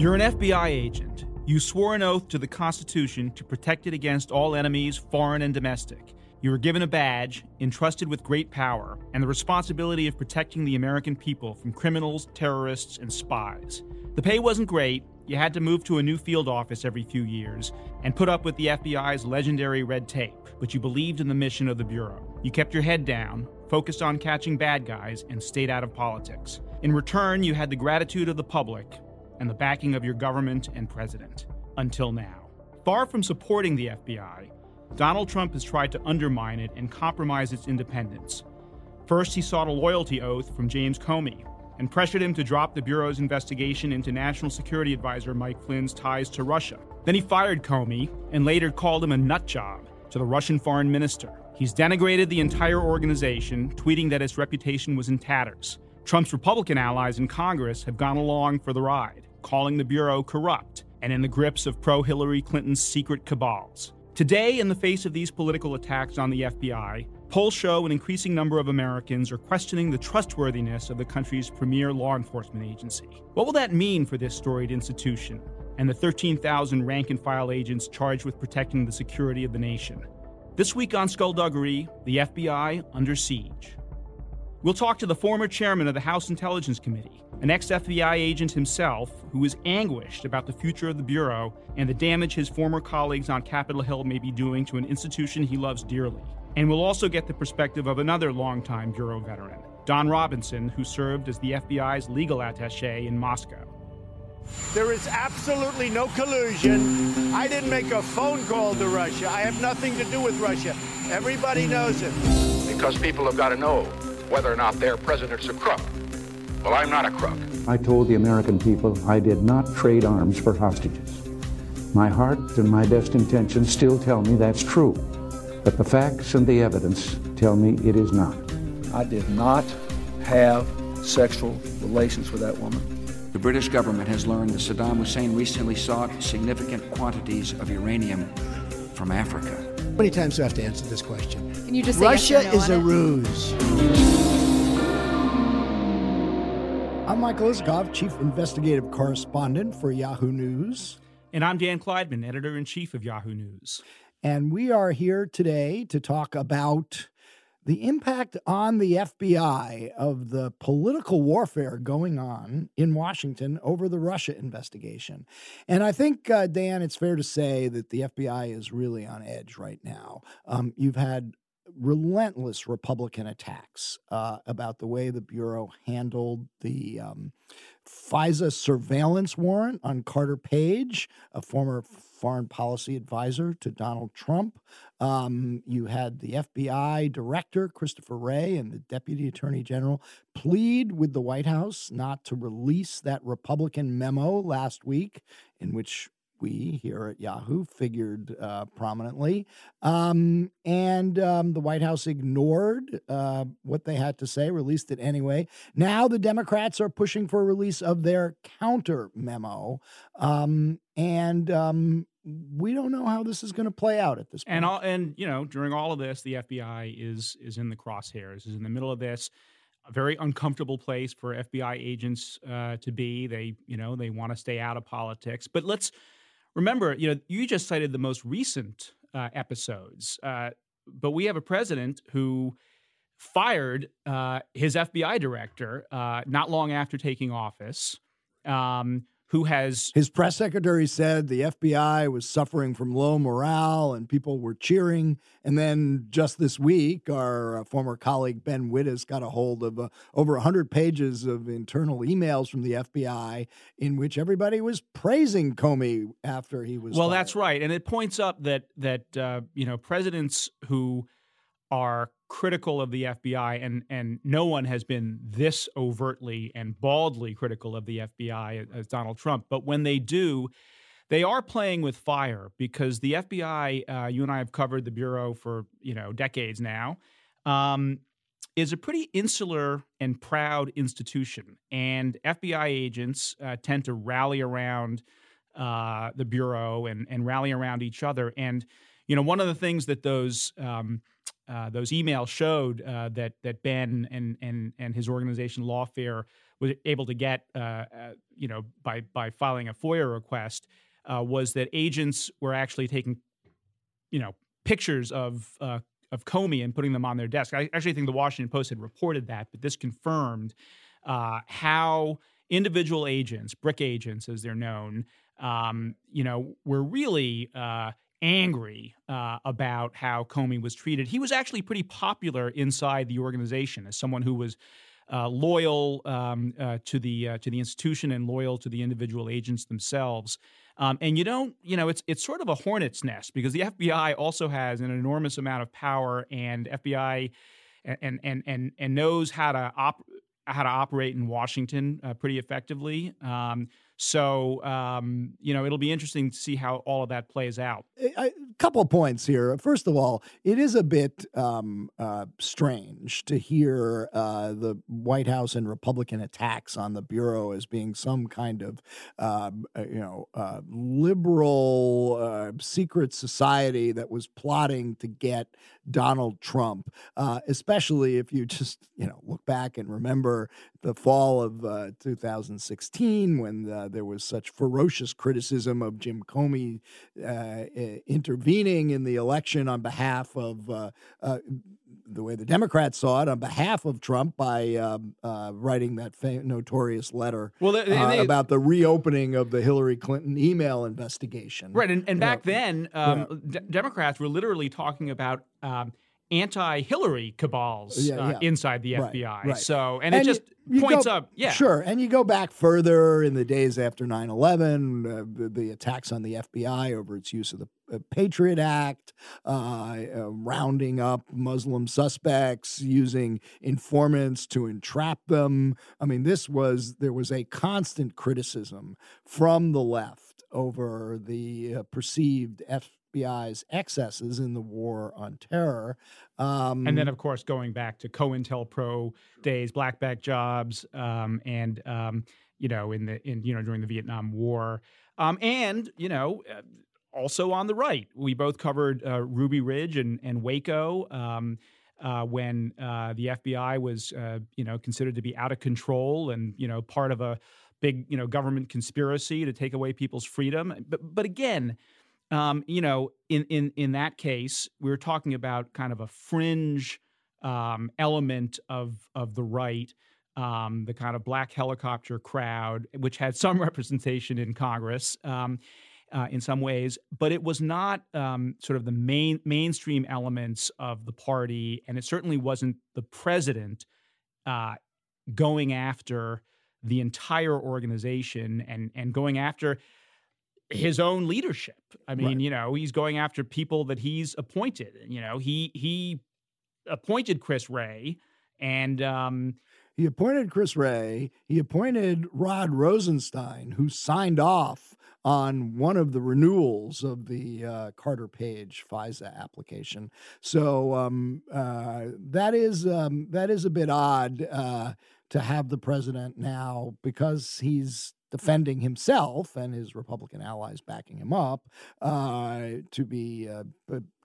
You're an FBI agent. You swore an oath to the Constitution to protect it against all enemies, foreign and domestic. You were given a badge, entrusted with great power, and the responsibility of protecting the American people from criminals, terrorists, and spies. The pay wasn't great. You had to move to a new field office every few years and put up with the FBI's legendary red tape, but you believed in the mission of the Bureau. You kept your head down, focused on catching bad guys, and stayed out of politics. In return, you had the gratitude of the public and the backing of your government and president. Until now. Far from supporting the FBI, Donald Trump has tried to undermine it and compromise its independence. First, he sought a loyalty oath from James Comey and pressured him to drop the Bureau's investigation into National Security Advisor Mike Flynn's ties to Russia. Then he fired Comey and later called him a nut job to the Russian foreign minister. He's denigrated the entire organization, tweeting that its reputation was in tatters. Trump's Republican allies in Congress have gone along for the ride calling the Bureau corrupt and in the grips of pro Hillary Clinton's secret cabals. Today, in the face of these political attacks on the FBI, polls show an increasing number of Americans are questioning the trustworthiness of the country's premier law enforcement agency. What will that mean for this storied institution and the 13,000 rank and file agents charged with protecting the security of the nation? This week on Skullduggery, the FBI under siege. We'll talk to the former chairman of the House Intelligence Committee, an ex FBI agent himself who is anguished about the future of the Bureau and the damage his former colleagues on Capitol Hill may be doing to an institution he loves dearly. And we'll also get the perspective of another longtime Bureau veteran, Don Robinson, who served as the FBI's legal attache in Moscow. There is absolutely no collusion. I didn't make a phone call to Russia. I have nothing to do with Russia. Everybody knows it. Because people have got to know whether or not their president's a crook. Well, I'm not a crook. I told the American people I did not trade arms for hostages. My heart and my best intentions still tell me that's true, but the facts and the evidence tell me it is not. I did not have sexual relations with that woman. The British government has learned that Saddam Hussein recently sought significant quantities of uranium from Africa. How many times do I have to answer this question? Can you just Russia yes no is a it? ruse. I'm Michael Isikoff, Chief Investigative Correspondent for Yahoo News. And I'm Dan Klaidman, editor in chief of Yahoo News. And we are here today to talk about the impact on the FBI of the political warfare going on in Washington over the Russia investigation. And I think, uh, Dan, it's fair to say that the FBI is really on edge right now. Um, you've had relentless Republican attacks uh, about the way the Bureau handled the um, FISA surveillance warrant on Carter Page, a former foreign policy advisor to Donald Trump. Um, you had the FBI director, Christopher Wray, and the deputy attorney general plead with the White House not to release that Republican memo last week in which we here at Yahoo figured uh, prominently. Um, and um, the White House ignored uh, what they had to say, released it anyway. Now the Democrats are pushing for a release of their counter memo. Um, and um, we don't know how this is going to play out at this point. And all, and you know, during all of this, the FBI is is in the crosshairs, is in the middle of this. A very uncomfortable place for FBI agents uh, to be. They, you know, they want to stay out of politics. But let's remember, you know, you just cited the most recent uh, episodes, uh, but we have a president who fired uh, his FBI director uh, not long after taking office. Um, who has his press secretary said the FBI was suffering from low morale and people were cheering. And then just this week, our uh, former colleague Ben Wittes got a hold of uh, over 100 pages of internal emails from the FBI in which everybody was praising Comey after he was. Well, fired. that's right, and it points up that that uh, you know presidents who are critical of the FBI, and and no one has been this overtly and baldly critical of the FBI as Donald Trump. But when they do, they are playing with fire because the FBI. Uh, you and I have covered the bureau for you know decades now. Um, is a pretty insular and proud institution, and FBI agents uh, tend to rally around uh, the bureau and and rally around each other. And you know, one of the things that those um, uh, those emails showed uh, that that Ben and and and his organization Lawfare was able to get, uh, uh, you know, by by filing a FOIA request, uh, was that agents were actually taking, you know, pictures of of Comey and putting them on their desk. I actually think the Washington Post had reported that, but this confirmed how individual agents, brick agents as they're known, um, you know, were really angry uh, about how Comey was treated. He was actually pretty popular inside the organization as someone who was uh, loyal um, uh, to the uh, to the institution and loyal to the individual agents themselves. Um, and you don't, you know, it's it's sort of a hornet's nest because the FBI also has an enormous amount of power, and FBI and and and and knows how to op- how to operate in Washington uh, pretty effectively. Um, so, um, you know, it'll be interesting to see how all of that plays out. A couple of points here. First of all, it is a bit um, uh, strange to hear uh, the White House and Republican attacks on the Bureau as being some kind of, um, uh, you know, uh, liberal uh, secret society that was plotting to get Donald Trump, uh, especially if you just, you know, look back and remember the fall of 2016 when there was such ferocious criticism of Jim Comey uh, intervening in the election on behalf of uh, uh, the way the Democrats saw it, on behalf of Trump by um, uh, writing that fam- notorious letter well, they, uh, they, about the reopening of the Hillary Clinton email investigation. Right, and, and back then, um, yeah. d- Democrats were literally talking about. Um, anti-Hillary cabals yeah, uh, yeah. inside the FBI. Right, right. So, and, and, it just you, you points go, up, yeah, sure. And you go back further in the days after 9/11, uh, the, the, attacks on the FBI over its use of the uh, Patriot Act, uh, uh, rounding up Muslim suspects, using informants to entrap them. I mean, this was there was a constant criticism from the left over the uh, perceived F- FBI's excesses in the war on terror. Um, and then, of course, going back to COINTELPRO days, black bag jobs, um, and um, you know, in the in you know during the Vietnam War, um, and you know. Uh, also on the right, we both covered uh, Ruby Ridge and, and Waco um, uh, when uh, the FBI was, uh, you know, considered to be out of control and you know part of a big, you know, government conspiracy to take away people's freedom. But but again, um, you know, in in in that case, we were talking about kind of a fringe um, element of of the right, um, the kind of black helicopter crowd, which had some representation in Congress. Um, uh, in some ways, but it was not um, sort of the main mainstream elements of the party, and it certainly wasn't the president uh, going after the entire organization and and going after his own leadership. I mean, right. you know, he's going after people that he's appointed. You know, he he appointed Chris Wray, and um, he appointed Chris Wray. He appointed Rod Rosenstein, who signed off on one of the renewals of the uh, Carter Page FISA application. So um, uh, that is um, that is a bit odd uh, to have the president now because he's defending himself and his Republican allies backing him up uh, to be uh,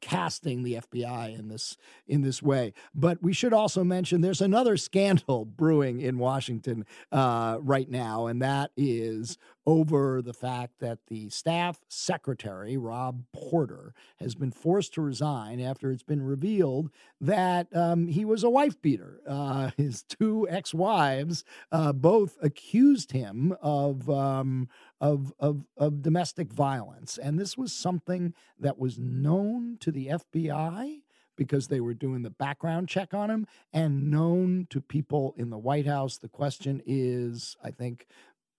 casting the FBI in this in this way. But we should also mention there's another scandal brewing in Washington uh, right now, and that is over the fact that the staff secretary Rob Porter has been forced to resign after it's been revealed that um, he was a wife beater. Uh, his two ex-wives uh, both accused him of um, of, of, of domestic violence. And this was something that was known to the FBI because they were doing the background check on him and known to people in the White House. The question is, I think,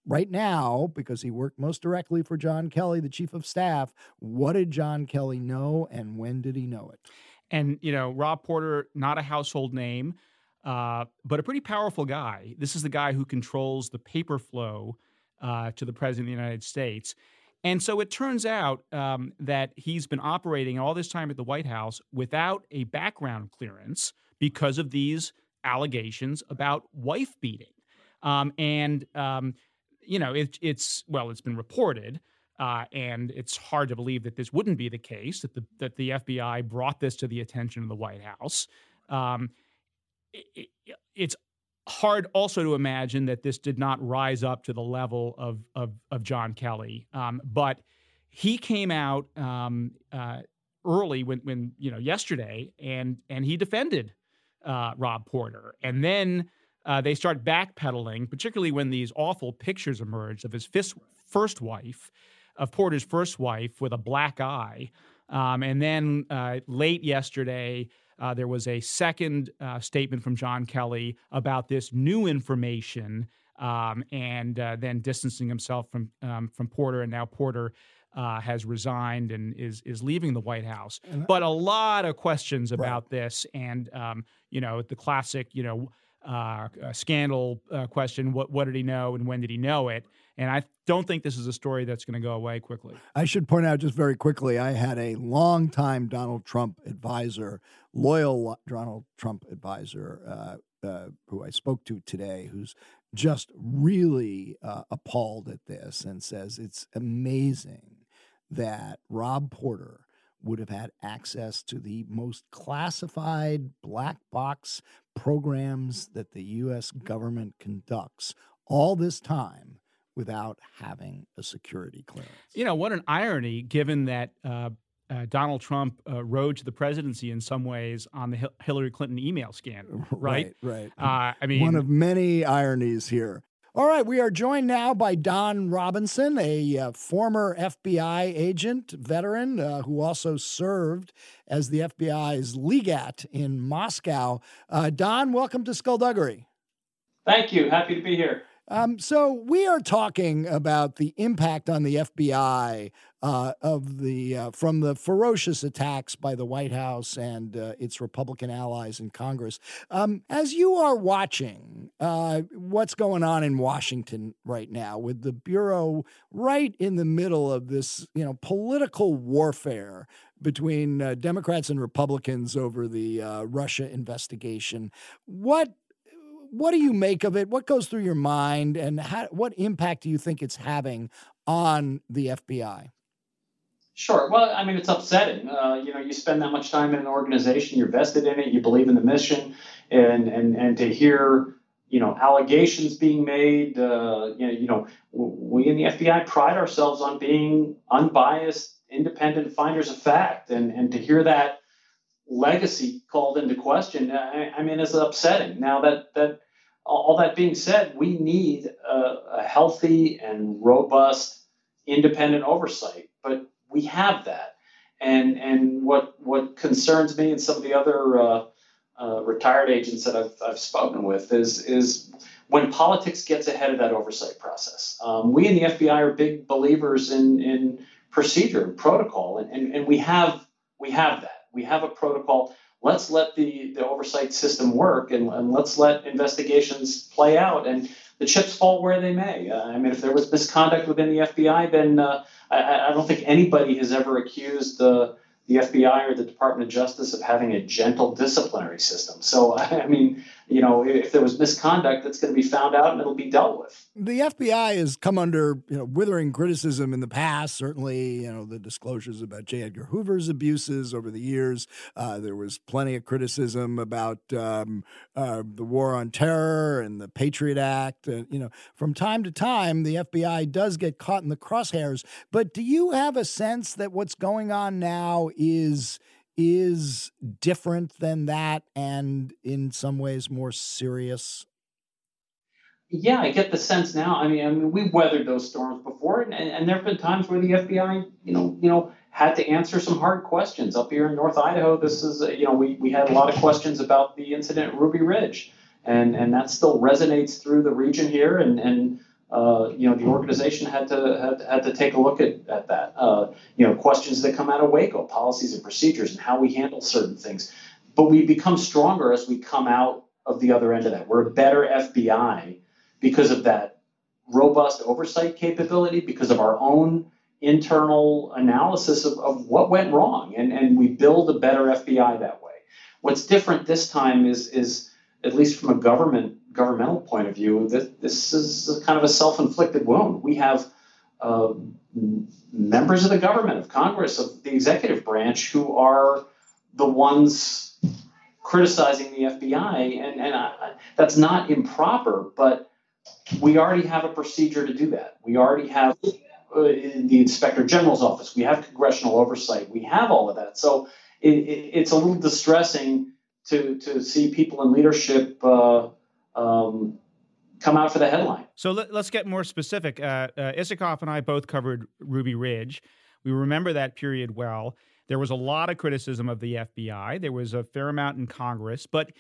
right now, because he worked most directly for John Kelly, the chief of staff, what did John Kelly know and when did he know it? And, you know, Rob Porter, not a household name, uh, but a pretty powerful guy. This is the guy who controls the paper flow uh, to the president of the United States. And so it turns out um, that he's been operating all this time at the White House without a background clearance because of these allegations about wife beating. Um, and, um, you know, it, it's, well, it's been reported. Uh, and it's hard to believe that this wouldn't be the case, that the, that the FBI brought this to the attention of the White House. Um, it, it, it's hard also to imagine that this did not rise up to the level of of, of John Kelly. Um, but he came out um, uh, early when when you know yesterday and and he defended uh, Rob Porter, and then uh, they start backpedaling, particularly when these awful pictures emerged of his fis- first wife, of Porter's first wife with a black eye. Um, and then uh, late yesterday, uh, there was a second uh, statement from John Kelly about this new information, um, and uh, then distancing himself from um, from Porter. And now Porter uh, has resigned and is is leaving the White House. But a lot of questions about right. this, and um, you know the classic, you know uh, scandal uh, question: what what did he know and when did he know it? And I don't think this is a story that's going to go away quickly. I should point out just very quickly: I had a longtime Donald Trump advisor, loyal Donald Trump advisor, uh, uh, who I spoke to today, who's just really uh, appalled at this and says it's amazing that Rob Porter would have had access to the most classified black box programs that the U.S. government conducts all this time without having a security clearance. You know, what an irony given that uh, uh, Donald Trump uh, rode to the presidency in some ways on the Hillary Clinton email scandal, right? Right, right. Uh, I mean, one of many ironies here. All right, we are joined now by Don Robinson, a uh, former FBI agent, veteran, uh, who also served as the FBI's legat in Moscow. Uh, Don, welcome to Skullduggery. Thank you. Happy to be here. Um, so we are talking about the impact on the FBI uh, of the uh, from the ferocious attacks by the White House and uh, its Republican allies in Congress. Um, as you are watching uh, what's going on in Washington right now, with the bureau right in the middle of this, you know, political warfare between uh, Democrats and Republicans over the uh, Russia investigation, what what do you make of it? What goes through your mind, and how, what impact do you think it's having on the FBI? Sure. Well, I mean, it's upsetting. Uh, you know, you spend that much time in an organization, you're vested in it, you believe in the mission, and and and to hear you know allegations being made. Uh, you know, you know, we in the FBI pride ourselves on being unbiased, independent finders of fact, and and to hear that legacy called into question, I, I mean, it's upsetting. Now that that all that being said, we need a, a healthy and robust independent oversight, but we have that. And and what what concerns me and some of the other uh, uh, retired agents that I've, I've spoken with is is when politics gets ahead of that oversight process. Um, we in the FBI are big believers in in procedure and protocol, and, and, and we have we have that. We have a protocol let's let the, the oversight system work and, and let's let investigations play out and the chips fall where they may. Uh, I mean, if there was misconduct within the FBI, then uh, I, I, don't think anybody has ever accused the the FBI or the Department of Justice of having a gentle disciplinary system. So, I mean, you know, if there was misconduct, that's going to be found out and it'll be dealt with. The FBI has come under, you know, withering criticism in the past. Certainly, you know, the disclosures about J. Edgar Hoover's abuses over the years. Uh, there was plenty of criticism about um, uh, the war on terror and the Patriot Act. Uh, you know, from time to time, the FBI does get caught in the crosshairs. But do you have a sense that what's going on now is is different than that and in some ways more serious? Yeah, I get the sense now. I mean, I mean, we've weathered those storms before, and, and there have been times where the FBI, you know, you know, had to answer some hard questions. Up here in North Idaho, this is, you know, we, we had a lot of questions about the incident at Ruby Ridge, and and that still resonates through the region here, and and uh, you know, the organization had to had, had to take a look at, at that. Uh, you know, questions that come out of Waco, policies and procedures, and how we handle certain things. But we become stronger as we come out of the other end of that. We're a better FBI because of that robust oversight capability, because of our own internal analysis of, of what went wrong, and and we build a better FBI that way. What's different this time is is at least from a government governmental point of view, that this is kind of a self-inflicted wound. We have uh, members of the government, of Congress, of the executive branch, who are the ones criticizing the FBI, and and I, that's not improper, but we already have a procedure to do that. We already have uh, the inspector general's office. We have congressional oversight. We have all of that. So it, it, it's a little distressing to to see people in leadership uh, um, come out for the headline. So let, us get more specific. Uh, uh, and I both covered Ruby Ridge. We remember that period well. There was a lot of criticism of the FBI. There was a fair amount in Congress, but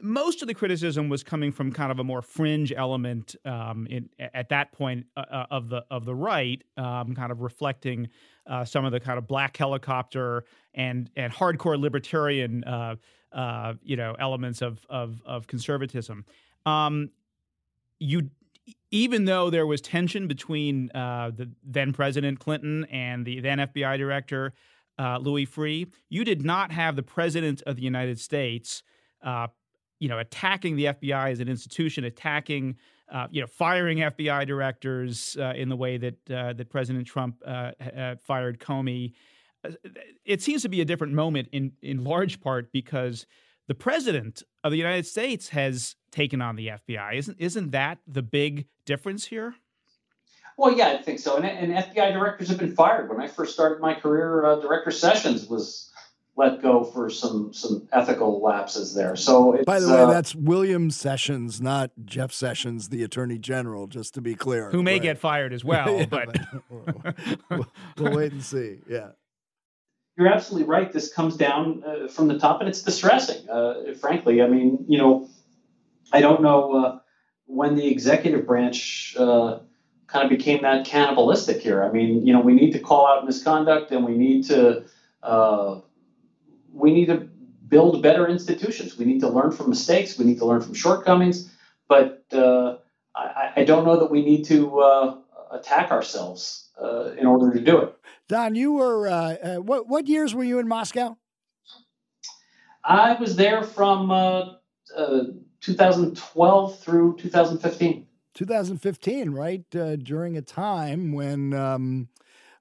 most of the criticism was coming from kind of a more fringe element um, in, at that point uh, uh, of the of the right, um, kind of reflecting uh, some of the kind of black helicopter and and hardcore libertarian uh, uh you know elements of of, of conservatism. Um, you even though there was tension between uh, the then President Clinton and the then FBI director Louis Freeh, you did not have the President of the United States uh, you know, attacking the FBI as an institution, attacking, uh, you know, firing FBI directors uh, in the way that uh, that President Trump uh, fired Comey. It seems to be a different moment in in large part because the president of the United States has taken on the FBI. Isn't isn't that the big difference here? Well, yeah, I think so. And, and FBI directors have been fired. When I first started my career, uh, Director Sessions was let go for some some ethical lapses there. So, by the way, uh, that's William Sessions, not Jeff Sessions, the Attorney General. Just to be clear, who may right. get fired as well. yeah, but we'll, we'll, wait and see. Yeah, you're absolutely right. This comes down uh, from the top, and it's distressing. Uh, frankly, I mean, you know, I don't know uh, when the executive branch uh, kind of became that cannibalistic here. I mean, you know, we need to call out misconduct, and we need to uh, we need to build better institutions. We need to learn from mistakes. We need to learn from shortcomings. But uh, I, I, don't know that we need to attack ourselves uh, in order to do it. Don, you were uh, uh, what? What years were you in Moscow? I was there from uh, 2012 through 2015. 2015, right during a time when. Um,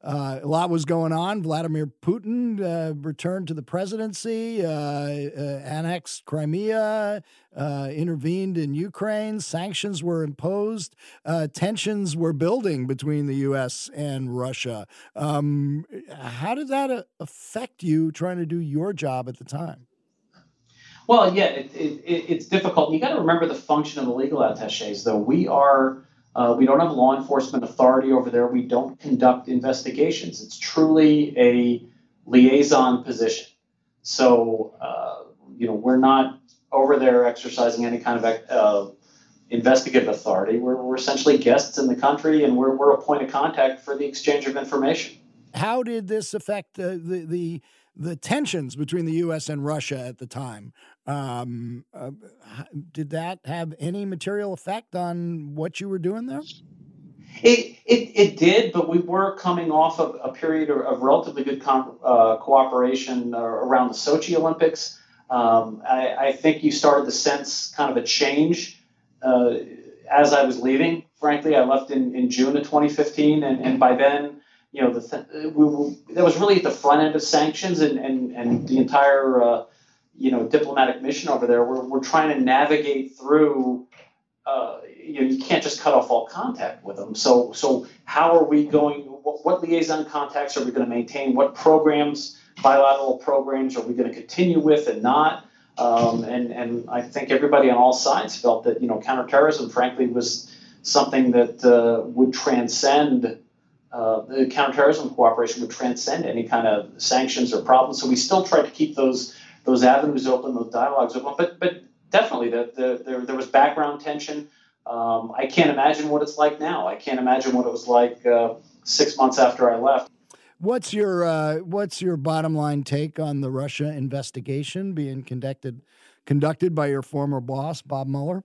uh, a lot was going on. Vladimir Putin uh, returned to the presidency, uh, uh annexed Crimea, uh, intervened in Ukraine. Sanctions were imposed. Tensions were building between the U.S. and Russia. Um, how did that affect you trying to do your job at the time? Well, yeah, it, it, it's difficult. You got to remember the function of the legal attaches, though. We are uh, we don't have law enforcement authority over there. We don't conduct investigations. It's truly a liaison position. So, uh, you know, we're not over there exercising any kind of uh, investigative authority. We're, we're essentially guests in the country, and we're, we're a point of contact for the exchange of information. How did this affect the, the, the tensions between the U.S. and Russia at the time. Um, uh, did that have any material effect on what you were doing there? It, it, it did, but we were coming off of a period of, of relatively good com- uh, cooperation uh, around the Sochi Olympics. Um, I, I, think you started to sense kind of a change uh, as I was leaving. Frankly, I left in, in June of 2015, and, and by then, you know, the th- we, we, that was really at the front end of sanctions and, and, and the entire, uh, you know, diplomatic mission over there. We're, we're trying to navigate through, uh, you know, you can't just cut off all contact with them. So, so how are we going, what, what liaison contacts are we going to maintain? What programs, bilateral programs are we going to continue with and not? Um, and, and I think everybody on all sides felt that, you know, counterterrorism, frankly, was something that uh, would transcend uh, the counterterrorism cooperation would transcend any kind of sanctions or problems. So we still try to keep those those avenues open, those dialogues open. But but definitely, the, the, there there was background tension. Um, I can't imagine what it's like now. I can't imagine what it was like uh, six months after I left. What's your uh, what's your bottom line take on the Russia investigation being conducted conducted by your former boss, Bob Mueller?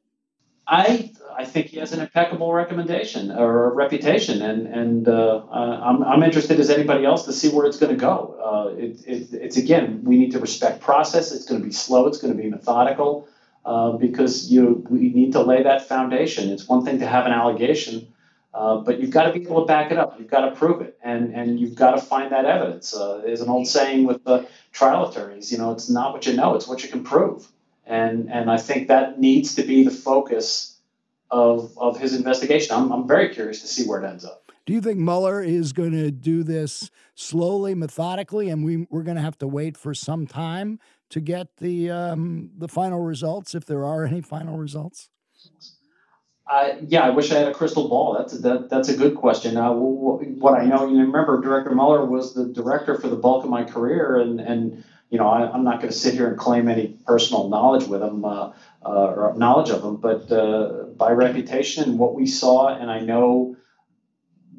I I think he has an impeccable recommendation or reputation, and and uh, I'm I'm interested as anybody else to see where it's going to go. Uh, it, it, it's again, we need to respect process. It's going to be slow. It's going to be methodical uh, because you we need to lay that foundation. It's one thing to have an allegation, uh, but you've got to be able to back it up. You've got to prove it, and and you've got to find that evidence. Uh, there's an old saying with the trial attorneys, you know, it's not what you know, it's what you can prove. And and I think that needs to be the focus of of his investigation. I'm I'm very curious to see where it ends up. Do you think Mueller is going to do this slowly, methodically, and we we're going to have to wait for some time to get the um, the final results, if there are any final results? Uh, yeah, I wish I had a crystal ball. That's a, that, that's a good question. Uh, what I know, you remember, Director Mueller was the director for the bulk of my career, and and you know, I, am not going to sit here and claim any personal knowledge with him uh, uh, or knowledge of him, but uh, by reputation and what we saw, and I know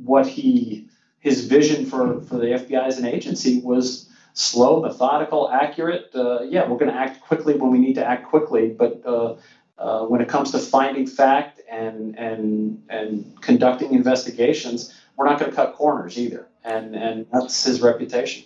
what he his vision for for the FBI as an agency was slow, methodical, accurate. Uh, yeah, we're going to act quickly when we need to act quickly, but uh, when it comes to finding fact and and and conducting investigations, we're not going to cut corners either, and and that's his reputation.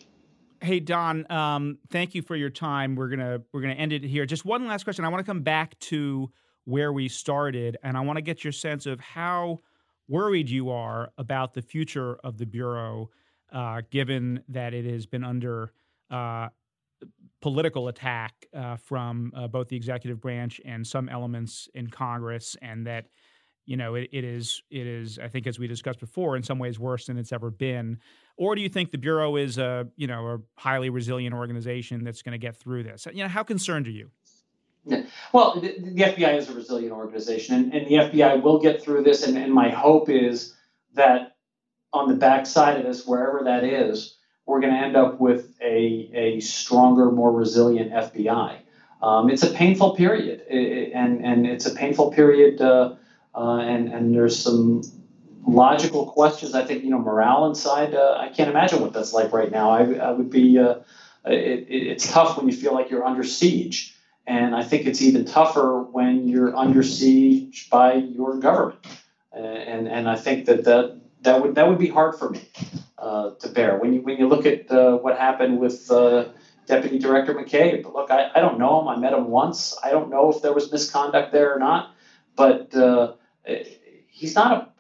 Hey Don, um, thank you for your time. We're gonna we're gonna end it here. Just one last question. I want to come back to where we started, and I want to get your sense of how worried you are about the future of the bureau, uh, given that it has been under uh, political attack uh, from uh, both the executive branch and some elements in Congress, and that you know it, it is it is I think as we discussed before in some ways worse than it's ever been. Or do you think the bureau is a you know a highly resilient organization that's going to get through this? You know, how concerned are you? Well, the, the, FBI is a resilient organization, and, and the FBI will get through this. And, and my hope is that on the backside of this, wherever that is, we're going to end up with a, a stronger, more resilient FBI. Um, it's a painful period, it, and, and it's a painful period, uh, uh, and, and there's some logical questions. I think, you know, morale inside, uh, I can't imagine what that's like right now. I, I would be, uh, it, it's tough when you feel like you're under siege. And I think it's even tougher when you're under siege by your government. And, and I think that, that that would that would be hard for me uh, to bear. When you when you look at uh, what happened with uh, Deputy Director McCabe, look, I, I don't know him. I met him once. I don't know if there was misconduct there or not, but uh, he's not a,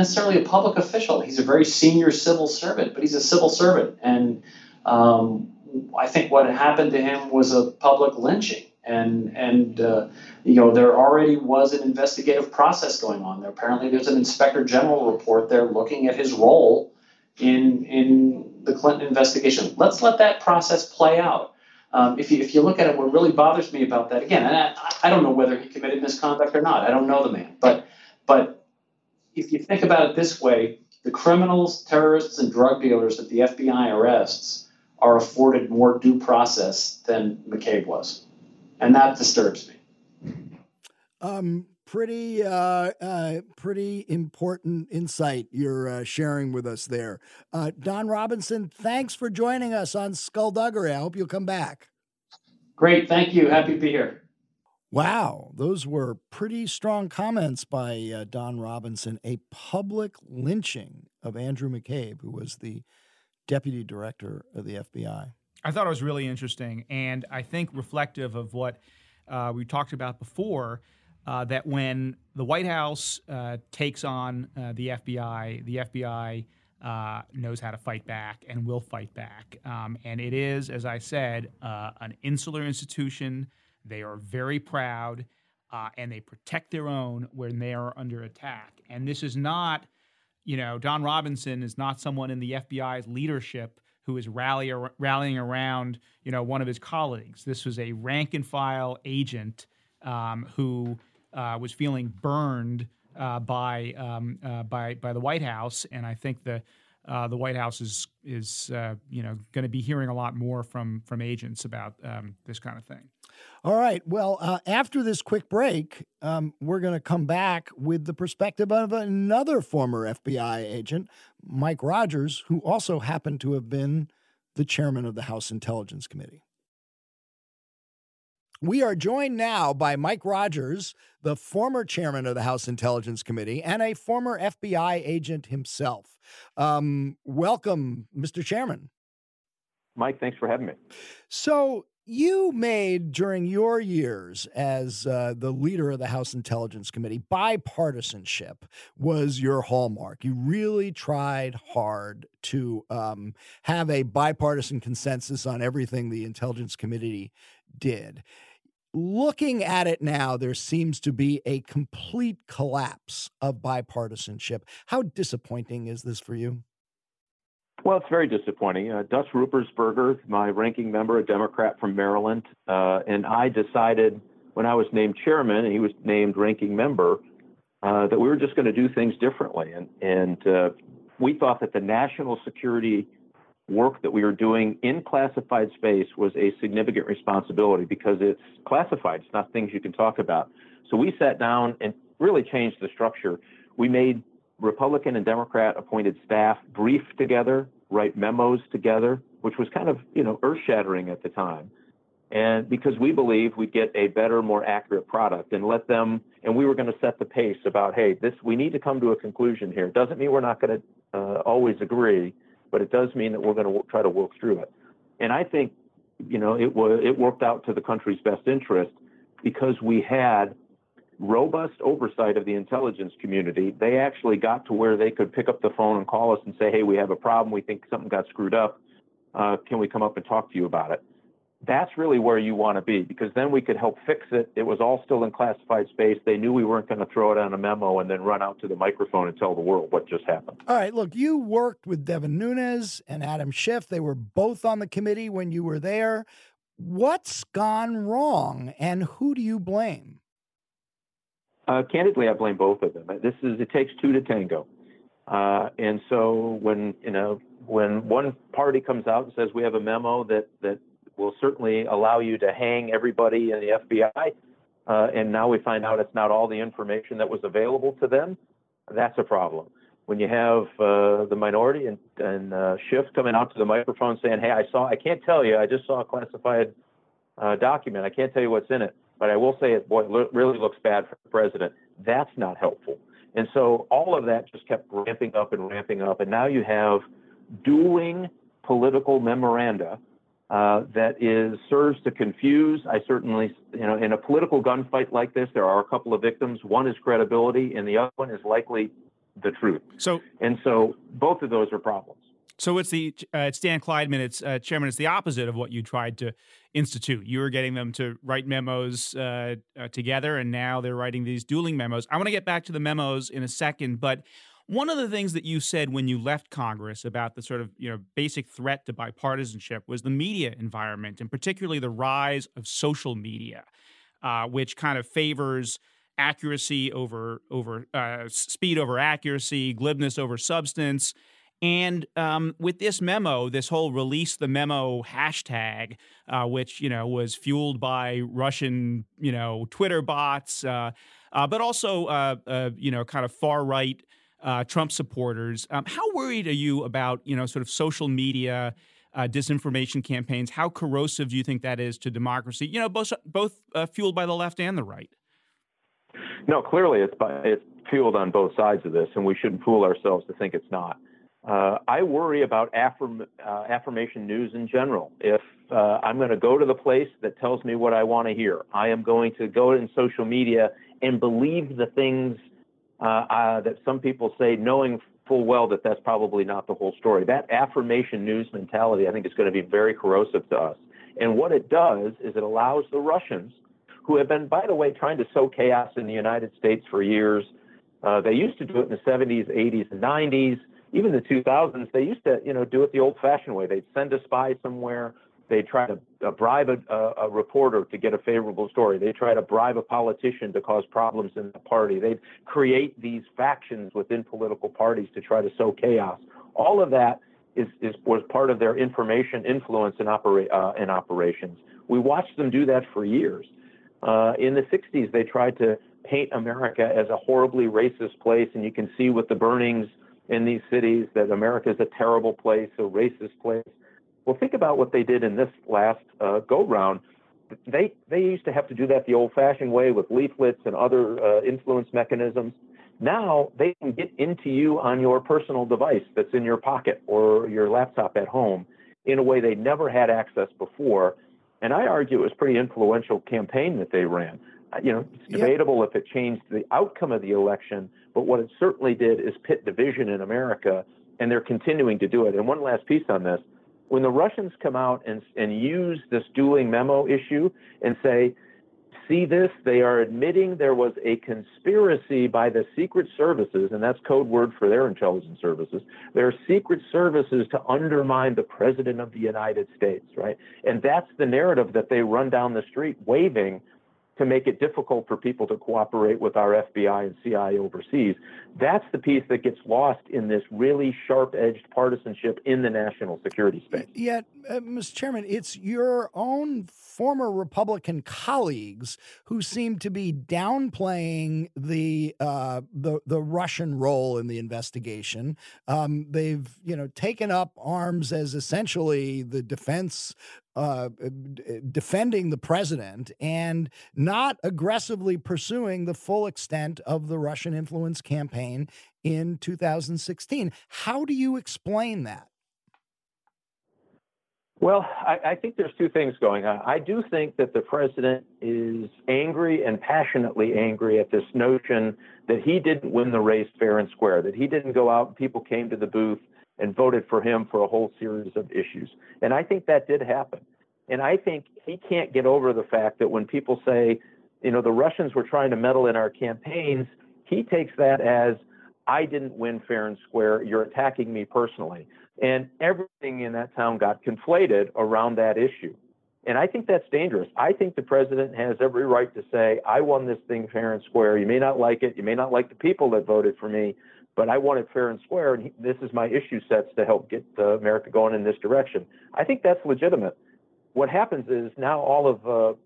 necessarily a public official. He's a very senior civil servant, but he's a civil servant, and um, I think what happened to him was a public lynching and and uh, you know there already was an investigative process going on there. Apparently, there's an inspector general report there looking at his role in in the Clinton investigation. Let's let that process play out. Um, if you if you look at it, what really bothers me about that again, and I, I don't know whether he committed misconduct or not. I don't know the man, but but if you think about it this way, the criminals, terrorists, and drug dealers that the FBI arrests are afforded more due process than McCabe was and that disturbs me. Um, pretty, uh, uh, pretty important insight you're uh, sharing with us there, uh, Don Robinson. Thanks for joining us on Skullduggery. I hope you'll come back. Great, thank you. Happy to be here. Wow, those were pretty strong comments by uh, Don Robinson. A public lynching of Andrew McCabe, who was the deputy director of the FBI. I thought it was really interesting, and I think reflective of what uh, we talked about before. Uh, that when the White House uh, takes on uh, the FBI, the FBI uh, knows how to fight back and will fight back. Um, and it is, as I said, uh, an insular institution. They are very proud and they protect their own when they are under attack. And this is not, you know, Don Robinson is not someone in the FBI's leadership who is rally, rallying around you know one of his colleagues. This was a rank and file agent um, who uh, was feeling burned uh, by um, uh, by by the White House, and I think the uh, the White House is is uh, you know going to be hearing a lot more from from agents about um, this kind of thing. All right. Well, uh, after this quick break, um, we're going to come back with the perspective of another former FBI agent, Mike Rogers, who also happened to have been the chairman of the House Intelligence Committee. We are joined now by Mike Rogers, the former chairman of the House Intelligence Committee and a former FBI agent himself. Um, welcome, Mr. Chairman. Mike, thanks for having me. So, you made during your years as uh, the leader of the House Intelligence Committee, bipartisanship was your hallmark. You really tried hard to um, have a bipartisan consensus on everything the Intelligence Committee did. Looking at it now, there seems to be a complete collapse of bipartisanship. How disappointing is this for you? Well, it's very disappointing. Uh, Dutch Ruppersberger, my ranking member, a Democrat from Maryland, uh, and I decided when I was named chairman and he was named ranking member uh, that we were just going to do things differently. And, and uh, we thought that the national security work that we were doing in classified space was a significant responsibility because it's classified. It's not things you can talk about. So we sat down and really changed the structure. We made Republican and Democrat appointed staff brief together, write memos together, which was kind of, you know, earth shattering at the time. And because we believe we'd get a better, more accurate product and let them, and we were going to set the pace about, hey, this, we need to come to a conclusion here. Doesn't mean we're not going to uh, always agree, but it does mean that we're going to try to work through it. And I think, you know, it was, it worked out to the country's best interest because we had robust oversight of the intelligence community, they actually got to where they could pick up the phone and call us and say, hey, we have a problem. We think something got screwed up. Uh, can we come up and talk to you about it? That's really where you want to be because then we could help fix it. It was all still in classified space. They knew we weren't going to throw it on a memo and then run out to the microphone and tell the world what just happened. All right. Look, you worked with Devin Nunes and Adam Schiff. They were both on the committee when you were there. What's gone wrong and who do you blame? Uh, candidly, I blame both of them. This is it takes two to tango, uh, and so when you know when one party comes out and says we have a memo that that will certainly allow you to hang everybody in the FBI, uh, and now we find out it's not all the information that was available to them, that's a problem. When you have uh, the minority and, and uh, Schiff coming out to the microphone saying, "Hey, I saw, I can't tell you, I just saw a classified uh, document. I can't tell you what's in it." But I will say it, boy, it really looks bad for the president. That's not helpful. And so all of that just kept ramping up and ramping up. And now you have dueling political memoranda uh, that is serves to confuse. I certainly, you know, in a political gunfight like this, there are a couple of victims. One is credibility, and the other one is likely the truth. So, and so both of those are problems. So it's the uh, it's Dan Klaidman, it's uh, chairman. It's the opposite of what you tried to institute. You were getting them to write memos uh, uh together, and now they're writing these dueling memos. I want to get back to the memos in a second, but one of the things that you said when you left Congress about the sort of you know basic threat to bipartisanship was the media environment, and particularly the rise of social media, uh, which kind of favors accuracy over over uh, speed over accuracy, glibness over substance. And um, with this memo, this whole release the memo hashtag, uh, which you know was fueled by Russian you know Twitter bots, uh, uh, but also uh, you know kind of far right uh, Trump supporters. Um, how worried are you about you know sort of social media? disinformation campaigns. How corrosive do you think that is to democracy? You know, both both fueled by the left and the right. No, clearly it's by, it's fueled on both sides of this, and we shouldn't fool ourselves to think it's not. Uh, I worry about affirm, uh, affirmation news in general. If uh, I'm going to go to the place that tells me what I want to hear, I am going to go in social media and believe the things uh, uh, that some people say, knowing full well that that's probably not the whole story. That affirmation news mentality, I think, is going to be very corrosive to us. And what it does is it allows the Russians, who have been, by the way, trying to sow chaos in the United States for years. Uh, they used to do it in the 70s, 80s, and 90s even the 2000s, they used to, you know, do it the old-fashioned way. They'd send a spy somewhere. They'd try to uh, bribe a, a, reporter to get a favorable story. They'd try to bribe a politician to cause problems in the party. They'd create these factions within political parties to try to sow chaos. All of that is, is was part of their information influence in, opera, uh, in operations. We watched them do that for years. Uh, in the 60s, they tried to paint America as a horribly racist place, and you can see with the burnings in these cities that America is a terrible place, a racist place. Well, think about what they did in this last uh, go round. They they used to have to do that the old-fashioned way with leaflets and other uh, influence mechanisms. Now they can get into you on your personal device that's in your pocket or your laptop at home in a way they never had access before. And I argue it was a pretty influential campaign that they ran. Uh, you know, it's debatable yep. if it changed the outcome of the election, but what it certainly did is pit division in America, and they're continuing to do it. And one last piece on this when the Russians come out and, and use this dueling memo issue and say, see this. They are admitting there was a conspiracy by the secret services, and that's code word for their intelligence services. their secret services to undermine the president of the United States, right? And that's the narrative that they run down the street waving to make it difficult for people to cooperate with our FBI and CIA overseas. That's the piece that gets lost in this really sharp edged partisanship in the national security space. Yet, uh, Mr. Chairman, it's your own former Republican colleagues who seem to be downplaying the uh, the the Russian role in the investigation. Um, they've you know taken up arms as essentially the defense uh, defending the president and not aggressively pursuing the full extent of the Russian influence campaign in 2016. How do you explain that? Well, I, I, think there's two things going on. I do think that the president is angry and passionately angry at this notion that he didn't win the race fair and square, that he didn't go out and people came to the booth and voted for him for a whole series of issues. And I think that did happen. And I think he can't get over the fact that when people say, you know, the Russians were trying to meddle in our campaigns, he takes that as, I didn't win fair and square. You're attacking me personally. And everything in that town got conflated around that issue. And I think that's dangerous. I think the president has every right to say, I won this thing fair and square. You may not like it. You may not like the people that voted for me, but I want it fair and square. And he, this is my issue sets to help get uh, America going in this direction. I think that's legitimate. What happens is now all of uh,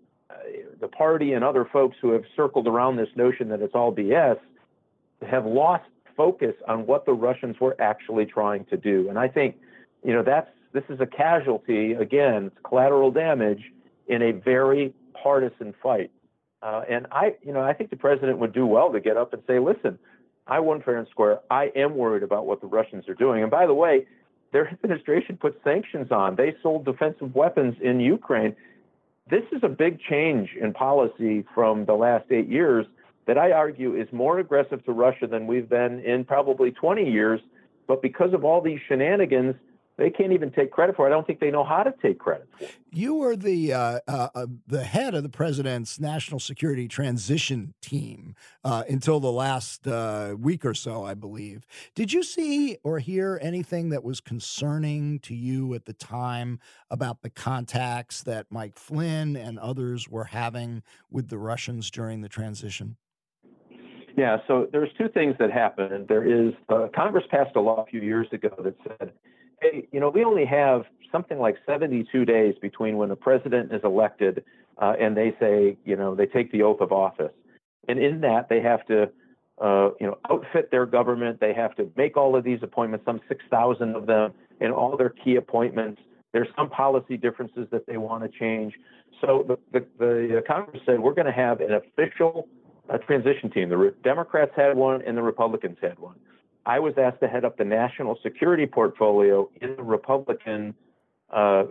the party and other folks who have circled around this notion that it's all BS have lost focus on what the Russians were actually trying to do. And I think, you know, that's this is a casualty again, it's collateral damage in a very partisan fight. Uh, and I, you know, I think the president would do well to get up and say, listen, I won fair and square. I am worried about what the Russians are doing. And by the way, their administration put sanctions on. They sold defensive weapons in Ukraine. This is a big change in policy from the last eight years that I argue is more aggressive to Russia than we've been in probably 20 years. But because of all these shenanigans, they can't even take credit for. It. I don't think they know how to take credit. For. It. You were the uh, uh, uh, the head of the president's national security transition team uh, until the last uh, week or so, I believe. Did you see or hear anything that was concerning to you at the time about the contacts that Mike Flynn and others were having with the Russians during the transition? Yeah, so there's two things that happened. There is uh, Congress passed a law a few years ago that said, you know, we only have something like 72 days between when the president is elected uh, and they say, you know, they take the oath of office, and in that they have to, uh, you know, outfit their government. They have to make all of these appointments, some 6,000 of them, and all their key appointments. There's some policy differences that they want to change. So the, the, the Congress said we're going to have an official a transition team. The Democrats had one and the Republicans had one. I was asked to head up the national security portfolio in the Republican uh,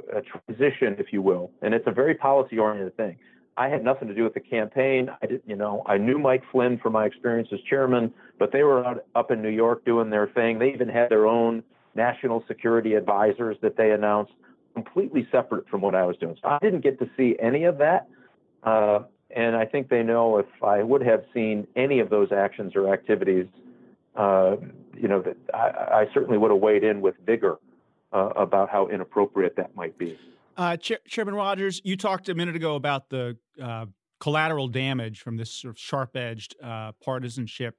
transition, if you will, and it's a very policy-oriented thing. I had nothing to do with the campaign. I didn't, you know, I knew Mike Flynn from my experience as chairman, but they were out, up in New York doing their thing. They even had their own national security advisors that they announced, completely separate from what I was doing. So I didn't get to see any of that. Uh, and I think they know if I would have seen any of those actions or activities, uh, you know, that I, I, certainly would have weighed in with vigor uh, about how inappropriate that might be. Uh, Chairman Rogers, you talked a minute ago about the uh, collateral damage from this sort of sharp-edged uh, partisanship.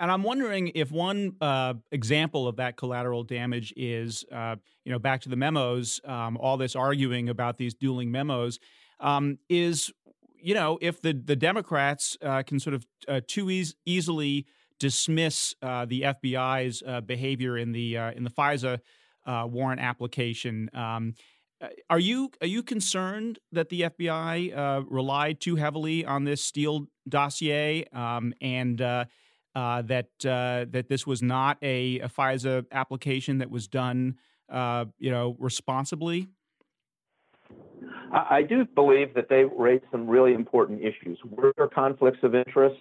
And I'm wondering if one uh, example of that collateral damage is, uh, you know, back to the memos, um, all this arguing about these dueling memos, um, is you know, if the the Democrats uh, can sort of uh, too e- easily dismiss uh, the FBI's uh, behavior in the uh, in the FISA uh, warrant application, um, are you are you concerned that the FBI relied too heavily on this Steele dossier um, and that that this was not a, a, FISA application that was done, you know, responsibly? I do believe that they raised some really important issues. Were there conflicts of interest?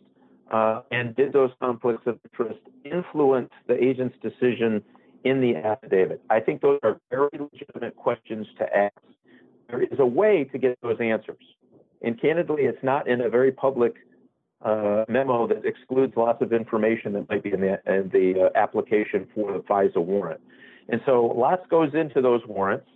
Uh, and did those conflicts of interest influence the agent's decision in the affidavit? I think those are very legitimate questions to ask. There is a way to get those answers. And candidly, it's not in a very public uh, memo that excludes lots of information that might be in the, in the uh, application for the FISA warrant. And so lots goes into those warrants.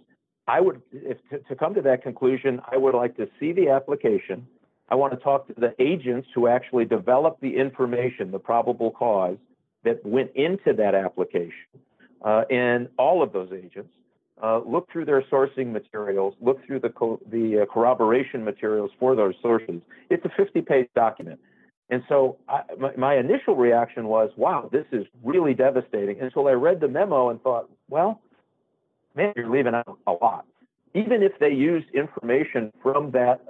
I would, if to, to come to that conclusion, I would like to see the application. I want to talk to the agents who actually developed the information, the probable cause that went into that application, uh, and all of those agents. Uh, look through their sourcing materials, look through the, co- the uh, corroboration materials for those sources. It's a 50 page document. And so I, my, my, initial reaction was, wow, this is really devastating. And until I read the memo and thought, well, man, you're leaving out a lot. Even if they used information from that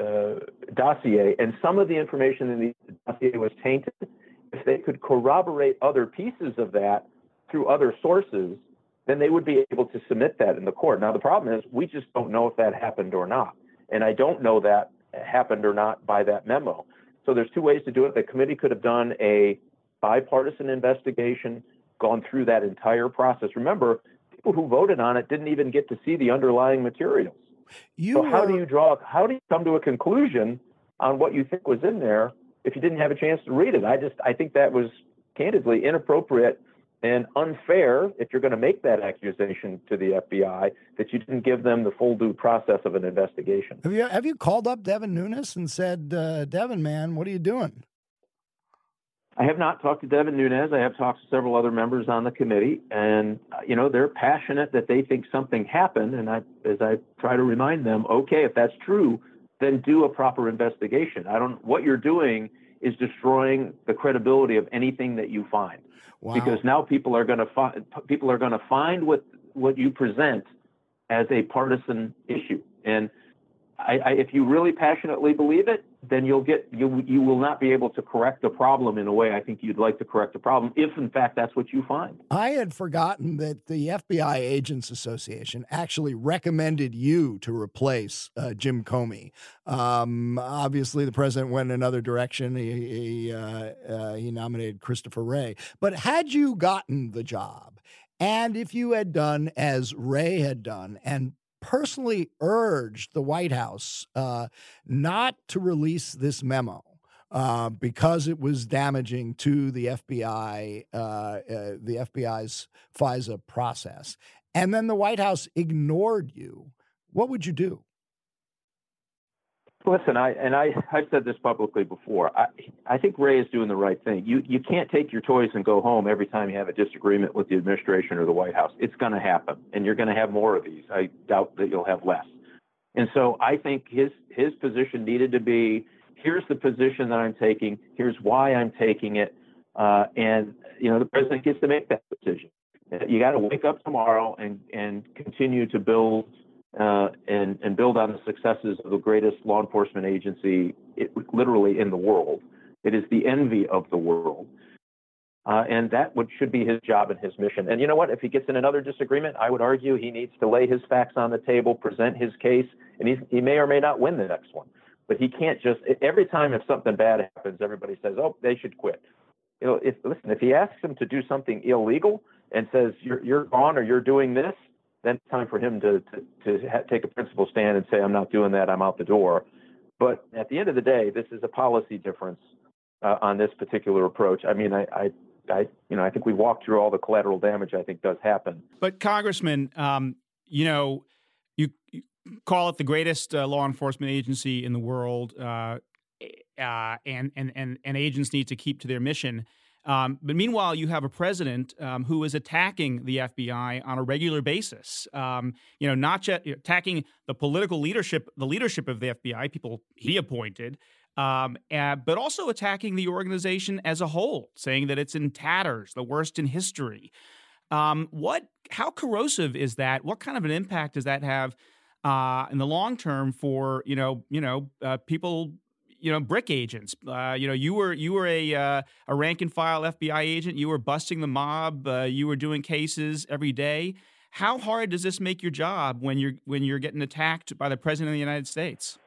uh, dossier, and some of the information in the dossier was tainted, if they could corroborate other pieces of that through other sources, then they would be able to submit that in the court. Now, the problem is we just don't know if that happened or not. And I don't know that happened or not by that memo. So there's two ways to do it. The committee could have done a bipartisan investigation, gone through that entire process. Remember, people who voted on it didn't even get to see the underlying materials. You so how were... do you draw? How do you come to a conclusion on what you think was in there if you didn't have a chance to read it? I just I think that was candidly inappropriate and unfair if you're going to make that accusation to the FBI that you didn't give them the full due process of an investigation. Have you have you called up Devin Nunes and said, uh, Devin, man, what are you doing? I have not talked to Devin Nunes. I have talked to several other members on the committee, and uh, you know they're passionate that they think something happened. And I, as I try to remind them, okay, if that's true, then do a proper investigation. I don't. What you're doing is destroying the credibility of anything that you find. Wow. Because now people are going to find people are going to find what what you present as a partisan issue, and I, I, if you really passionately believe it, then you'll get you you will not be able to correct the problem in a way I think you'd like to correct the problem if in fact that's what you find. I had forgotten that the FBI Agents Association actually recommended you to replace uh, Jim Comey. Um, obviously, the president went another direction. He he, uh, uh, he nominated Christopher Wray. But had you gotten the job, and if you had done as Wray had done and personally urged the White House uh, not to release this memo. Uh, because it was damaging to the FBI, uh, uh, the FBI's FISA process, and then the White House ignored you, what would you do? Listen, I and I I've said this publicly before. I I think Wray is doing the right thing. You you can't take your toys and go home every time you have a disagreement with the administration or the White House. It's going to happen, and you're going to have more of these. I doubt that you'll have less. And so I think his his position needed to be: here's the position that I'm taking. Here's why I'm taking it. Uh, and you know the president gets to make that decision. You got to wake up tomorrow and and continue to build uh, and, and build on the successes of the greatest law enforcement agency it, literally in the world. It is the envy of the world. Uh, and that would, should be his job and his mission. And you know what? If he gets in another disagreement, I would argue he needs to lay his facts on the table, present his case, and he may or may not win the next one. But he can't just every time if something bad happens, everybody says, "Oh, they should quit." You know, if listen, if he asks him to do something illegal and says you're you're gone or you're doing this, then it's time for him to to, to ha- take a principal stand and say, "I'm not doing that. I'm out the door." But at the end of the day, this is a policy difference uh, on this particular approach. I mean, I, I, I, you know, I think we walked through all the collateral damage. I think does happen. But Congressman, um, you know, you, you, call it the greatest uh, law enforcement agency in the world, uh, uh and and and and agents need to keep to their mission. Um, but meanwhile, you have a president um, who is attacking the FBI on a regular basis. Um, you know, not just attacking the political leadership, the leadership of the FBI, people he appointed, um, and, but also attacking the organization as a whole, saying that it's in tatters, the worst in history. Um, what? How corrosive is that? What kind of an impact does that have uh, in the long term for you know you know uh, people you know brick agents. Uh, you know, you were you were a uh, a rank and file FBI agent. You were busting the mob. Uh, you were doing cases every day. How hard does this make your job when you're when you're getting attacked by the president of the United States?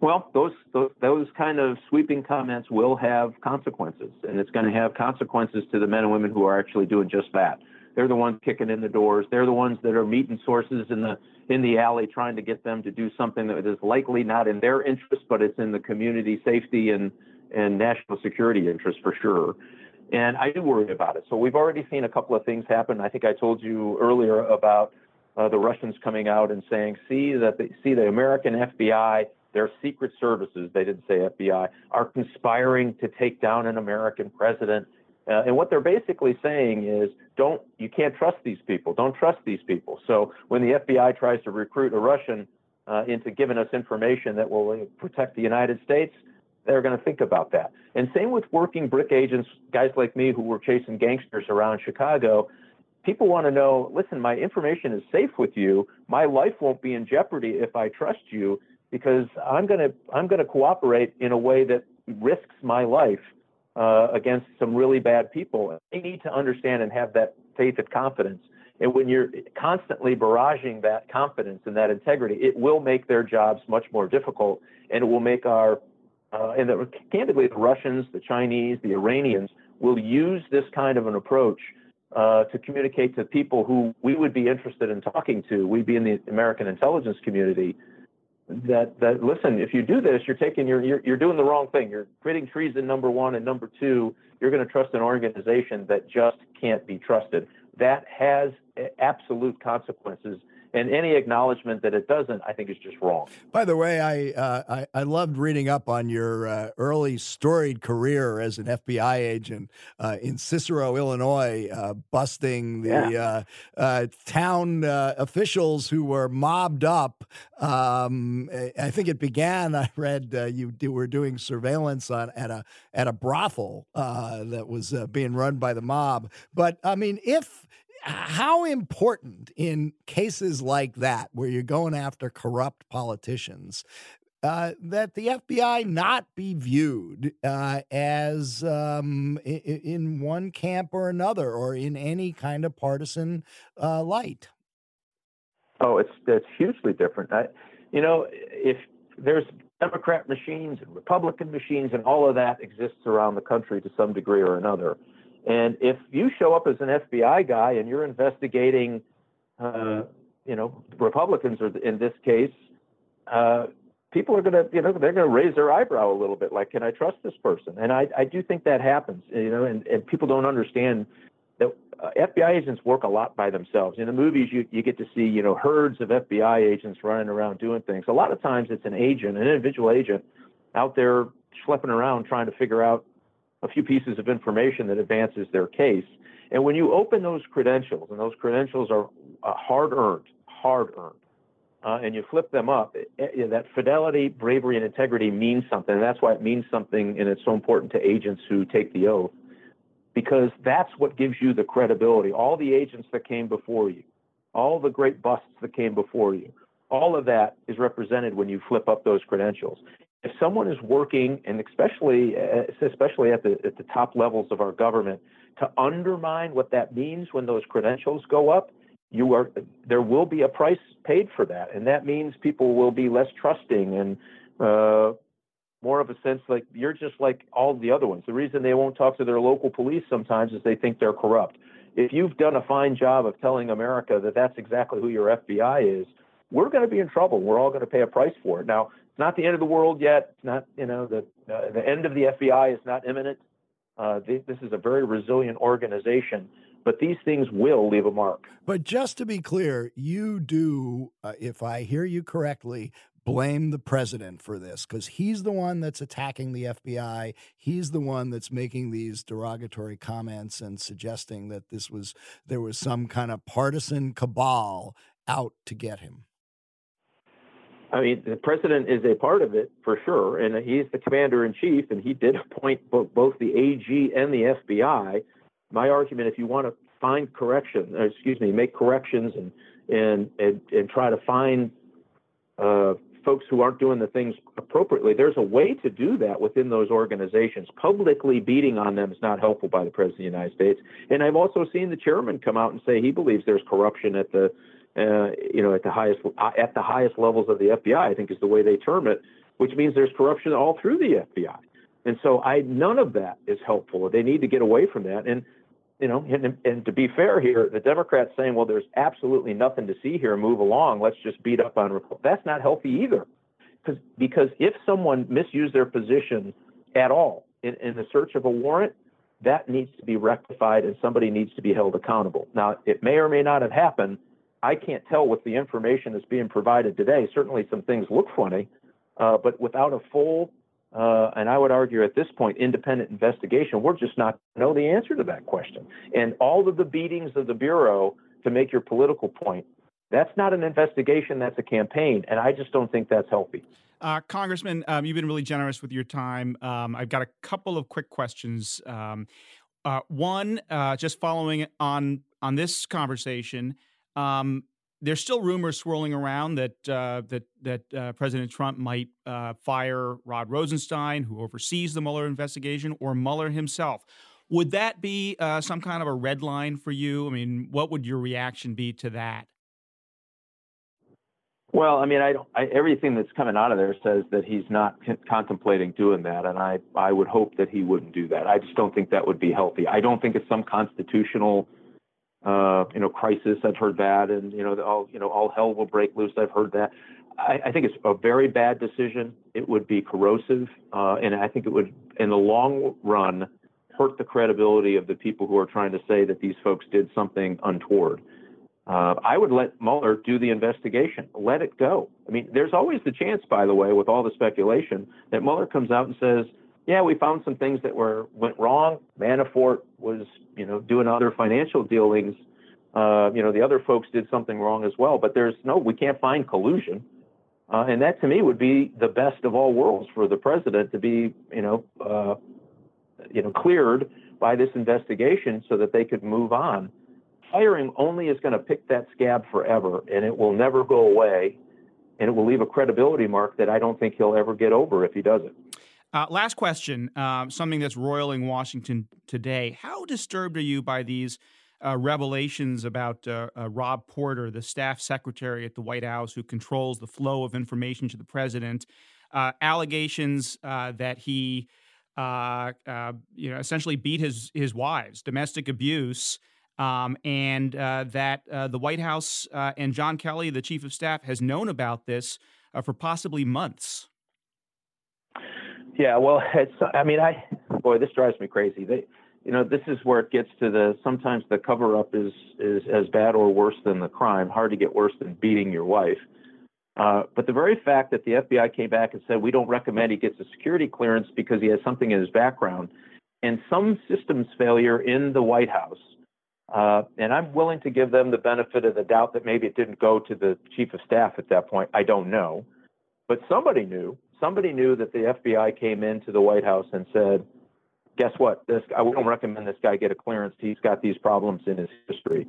Well, those, those those kind of sweeping comments will have consequences, and it's going to have consequences to the men and women who are actually doing just that. They're the ones kicking in the doors. They're the ones that are meeting sources in the in the alley, trying to get them to do something that is likely not in their interest, but it's in the community safety and and national security interest for sure. And I do worry about it. So we've already seen a couple of things happen. I think I told you earlier about uh, the Russians coming out and saying, "See that the, see the American FBI, their secret services, they didn't say FBI, are conspiring to take down an American president." Uh, and what they're basically saying is, don't you can't trust these people. Don't trust these people. So when the FBI tries to recruit a Russian uh, into giving us information that will protect the United States, they're going to think about that. And same with working brick agents, guys like me who were chasing gangsters around Chicago. People want to know, listen, my information is safe with you. My life won't be in jeopardy if I trust you because I'm going to I'm going to cooperate in a way that risks my life uh, against some really bad people. They need to understand and have that faith and confidence. And when you're constantly barraging that confidence and that integrity, it will make their jobs much more difficult, and it will make our uh, and the, candidly, the Russians, the Chinese, the Iranians will use this kind of an approach uh, to communicate to people who we would be interested in talking to. We'd be in the American intelligence community. That that listen, if you do this, you're taking you're you're, you're doing the wrong thing. You're creating treason. Number one, and number two, you're going to trust an organization that just can't be trusted. That has absolute consequences and any acknowledgement that it doesn't, I think, is just wrong. By the way, I uh, I, I, loved reading up on your uh, early storied career as an FBI agent uh, in Cicero, Illinois, uh, busting the yeah. Uh, uh, town officials who were mobbed up. Um, I think it began. I read you, you, were doing surveillance on at a at a brothel that was being run by the mob. But I mean, if how important in cases like that, where you're going after corrupt politicians, uh, that the FBI not be viewed uh, as um, in, in, one camp or another, or in any kind of partisan uh, light. Oh, it's it's hugely different. I, you know, if there's Democrat machines and Republican machines, and all of that exists around the country to some degree or another. And if you show up as an FBI guy and you're investigating, uh, you know, Republicans, or in this case, uh, people are going to, you know, they're going to raise their eyebrow a little bit, like, can I trust this person? And I, I do think that happens, you know, and, and people don't understand that uh, FBI agents work a lot by themselves. In the movies, you, you get to see, you know, herds of FBI agents running around doing things. A lot of times it's an agent, an individual agent out there schlepping around trying to figure out a few pieces of information that advances their case. And when you open those credentials, and those credentials are uh, hard earned, hard earned, uh, and you flip them up, it, it, that fidelity, bravery, and integrity means something. And that's why it means something, and it's so important to agents who take the oath, because that's what gives you the credibility. All the agents that came before you, all the great busts that came before you, all of that is represented when you flip up those credentials if someone is working, and especially especially at the at the top levels of our government, to undermine what that means when those credentials go up, you are there will be a price paid for that, and that means people will be less trusting and uh, more of a sense like you're just like all the other ones. The reason they won't talk to their local police sometimes is they think they're corrupt. If you've done a fine job of telling America that that's exactly who your FBI is, we're going to be in trouble. We're all going to pay a price for it. Now, it's not the end of the world yet. It's not, you know, the uh, the end of the FBI is not imminent. Uh, this is a very resilient organization, but these things will leave a mark. But just to be clear, you do, uh, if I hear you correctly, blame the president for this because he's the one that's attacking the FBI. He's the one that's making these derogatory comments and suggesting that this was there was some kind of partisan cabal out to get him. I mean, the president is a part of it for sure, and he's the commander in chief, and he did appoint both the AG and the FBI. My argument, if you want to find correction, excuse me, make corrections and and and, and try to find uh, folks who aren't doing the things appropriately, there's a way to do that within those organizations. Publicly beating on them is not helpful by the president of the United States. And I've also seen the chairman come out and say he believes there's corruption at the uh, you know, at the highest at the highest levels of the FBI, I think is the way they term it, which means there's corruption all through the FBI. And so I none of that is helpful. They need to get away from that. And you know, and, and to be fair here, the Democrats saying, well, there's absolutely nothing to see here, move along, let's just beat up on That's not healthy either. Because because if someone misused their position at all in, in the search of a warrant, that needs to be rectified and somebody needs to be held accountable. Now, it may or may not have happened. I can't tell with the information that's being provided today. Certainly, some things look funny, uh, but without a full uh, and I would argue at this point, independent investigation, we're just not know the answer to that question. And all of the beatings of the Bureau to make your political point, that's not an investigation, that's a campaign. And I just don't think that's healthy. Uh, Congressman, um, you've been really generous with your time. Um, I've got a couple of quick questions. Um, uh, one, uh, just following on on this conversation, um, there's still rumors swirling around that uh, that that uh, President Trump might uh, fire Rod Rosenstein, who oversees the Mueller investigation, or Mueller himself. Would that be uh, some kind of a red line for you? I mean, what would your reaction be to that? Well, I mean, I. I, everything that's coming out of there says that he's not c- contemplating doing that, and I I would hope that he wouldn't do that. I just don't think that would be healthy. I don't think it's some constitutional uh, you know, crisis. I've heard that, and you know, all you know, all hell will break loose. I've heard that. I, I think it's a very bad decision. It would be corrosive, uh, and I think it would, in the long run, hurt the credibility of the people who are trying to say that these folks did something untoward. Uh, I would let Mueller do the investigation. Let it go. I mean, there's always the chance, by the way, with all the speculation, that Mueller comes out and says, yeah, we found some things that were went wrong. Manafort was, you know, doing other financial dealings. Uh, you know, the other folks did something wrong as well. But there's no, we can't find collusion. Uh, and that to me would be the best of all worlds for the president to be, you know, uh, you know, cleared by this investigation so that they could move on. Firing only is going to pick that scab forever, and it will never go away, and it will leave a credibility mark that I don't think he'll ever get over if he does it. Uh, last question, uh, something that's roiling Washington today. How disturbed are you by these uh, revelations about uh, uh, Rob Porter, the staff secretary at the White House who controls the flow of information to the president? Uh, allegations that he, you know, essentially beat his his wives, domestic abuse. Um, and that the White House and John Kelly, the chief of staff, has known about this for possibly months. Yeah, well, it's. I mean, I boy, this drives me crazy. They, you know, this is where it gets to the. Sometimes the cover up is is as bad or worse than the crime. Hard to get worse than beating your wife. Uh, but the very fact that the FBI came back and said we don't recommend he gets a security clearance because he has something in his background, and some systems failure in the White House. Uh, and I'm willing to give them the benefit of the doubt that maybe it didn't go to the chief of staff at that point. I don't know, but somebody knew somebody knew that the FBI came into the White House and said, "Guess what? This I don't recommend this guy get a clearance. He's got these problems in his history."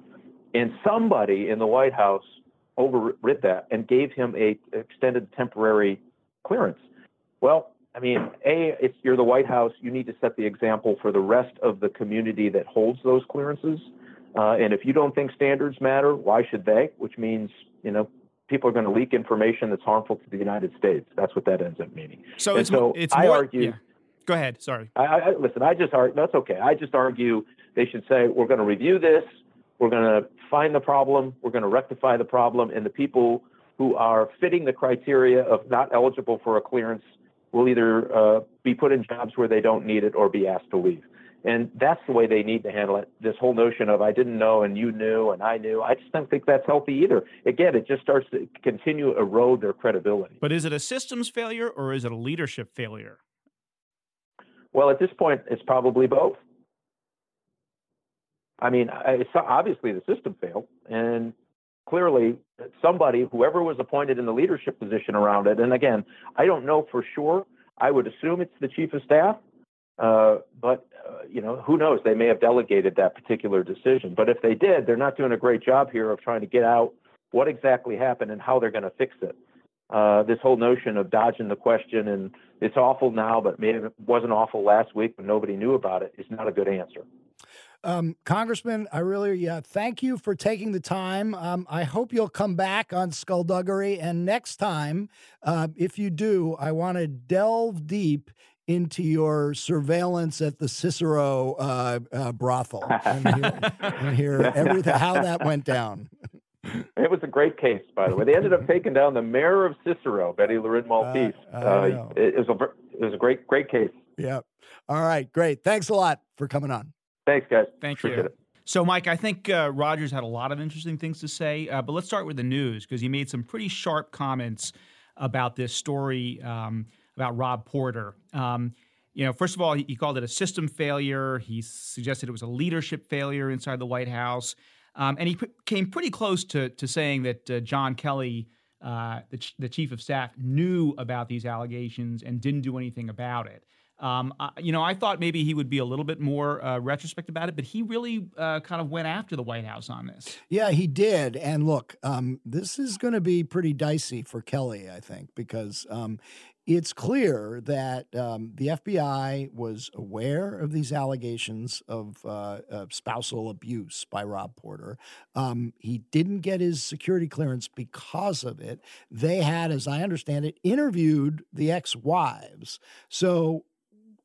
And somebody in the White House overrid that and gave him a extended temporary clearance. Well, I mean, a it's you're the White House. You need to set the example for the rest of the community that holds those clearances. Uh, and if you don't think standards matter, why should they? Which means, you know, people are going to leak information that's harmful to the United States. That's what that ends up meaning. So and it's, so it's I more, argue. Yeah. Go ahead. Sorry. I, I, listen. I just argue. That's okay. I just argue they should say we're going to review this. We're going to find the problem. We're going to rectify the problem, and the people who are fitting the criteria of not eligible for a clearance will either uh, be put in jobs where they don't need it or be asked to leave. And that's the way they need to handle it. This whole notion of I didn't know and you knew and I knew, I just don't think that's healthy either. Again, it just starts to continue to erode their credibility. But is it a systems failure or is it a leadership failure? Well, at this point, it's probably both. I mean, it's obviously the system failed, and clearly somebody, whoever was appointed in the leadership position around it, and again, I don't know for sure. I would assume it's the chief of staff, uh, but you know, who knows? They may have delegated that particular decision. But if they did, they're not doing a great job here of trying to get out what exactly happened and how they're going to fix it. Uh, this whole notion of dodging the question and it's awful now, but maybe it wasn't awful last week when nobody knew about it is not a good answer. Um, Congressman, I really yeah, thank you for taking the time. Um, I hope you'll come back on Skullduggery, and next time, uh, if you do, I want to delve deep into your surveillance at the Cicero uh, uh, brothel and hear, and hear everything how that went down. It was a great case, by the way. They ended up taking down the mayor of Cicero, Betty Loren Maltese. Uh, it, it, was a it was a great great case. Yeah. All right. Great. Thanks a lot for coming on. Thanks, guys. Thank Appreciate you. It. So, Mike, I think uh, Rogers had a lot of interesting things to say, uh, but let's start with the news because he made some pretty sharp comments about this story um, about Rob Porter. Um, you know, first of all, he, called it a system failure. He suggested it was a leadership failure inside the White House, um, and he p- came pretty close to to saying that uh, John Kelly, uh, the, ch- the chief of staff, knew about these allegations and didn't do anything about it. Um, uh, you know, I thought maybe he would be a little bit more uh, retrospect about it, but he really uh, kind of went after the White House on this. Yeah, he did. And look, um, this is going to be pretty dicey for Kelly, I think, because um, it's clear that um, the FBI was aware of these allegations of, uh, of spousal abuse by Rob Porter. Um, he didn't get his security clearance because of it. They had, as I understand it, interviewed the ex wives. So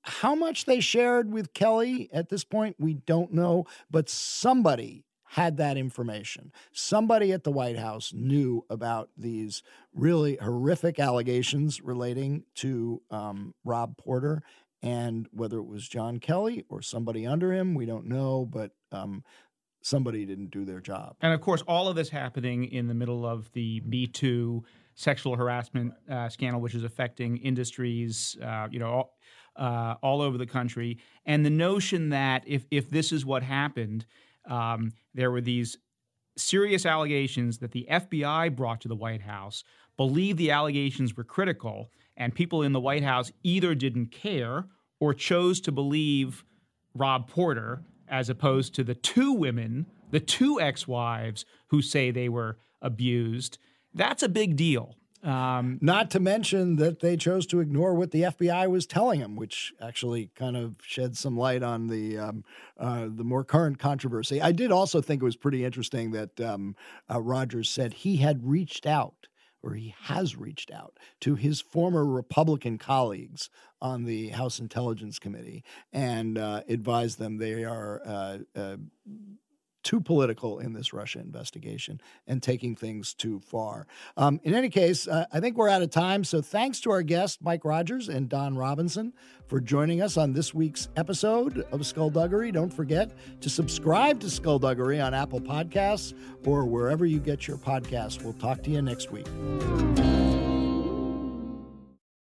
how much they shared with Kelly at this point, we don't know, but somebody had that information. Somebody at the White House knew about these really horrific allegations relating to um, Rob Porter. And whether it was John Kelly or somebody under him, we don't know, but um, somebody didn't do their job. And of course, all of this happening in the middle of the Me Too sexual harassment uh, scandal, which is affecting industries, uh, you know, all, uh, all, over the country. And the notion that if if this is what happened, um, there were these serious allegations that the FBI brought to the White House, believed the allegations were critical, and people in the White House either didn't care or chose to believe Rob Porter as opposed to the two women, the two ex wives who say they were abused. That's a big deal. Um, Not to mention that they chose to ignore what the FBI was telling them, which actually kind of sheds some light on the um, uh, the more current controversy. I did also think it was pretty interesting that um, uh, Rogers said he had reached out or he has reached out to his former Republican colleagues on the House Intelligence Committee and uh, advised them they are uh, uh, too political in this Russia investigation and taking things too far. Um, in any case, uh, I think we're out of time. So thanks to our guests, Mike Rogers and Don Robinson, for joining us on this week's episode of Skullduggery. Don't forget to subscribe to Skullduggery on Apple Podcasts or wherever you get your podcasts. We'll talk to you next week.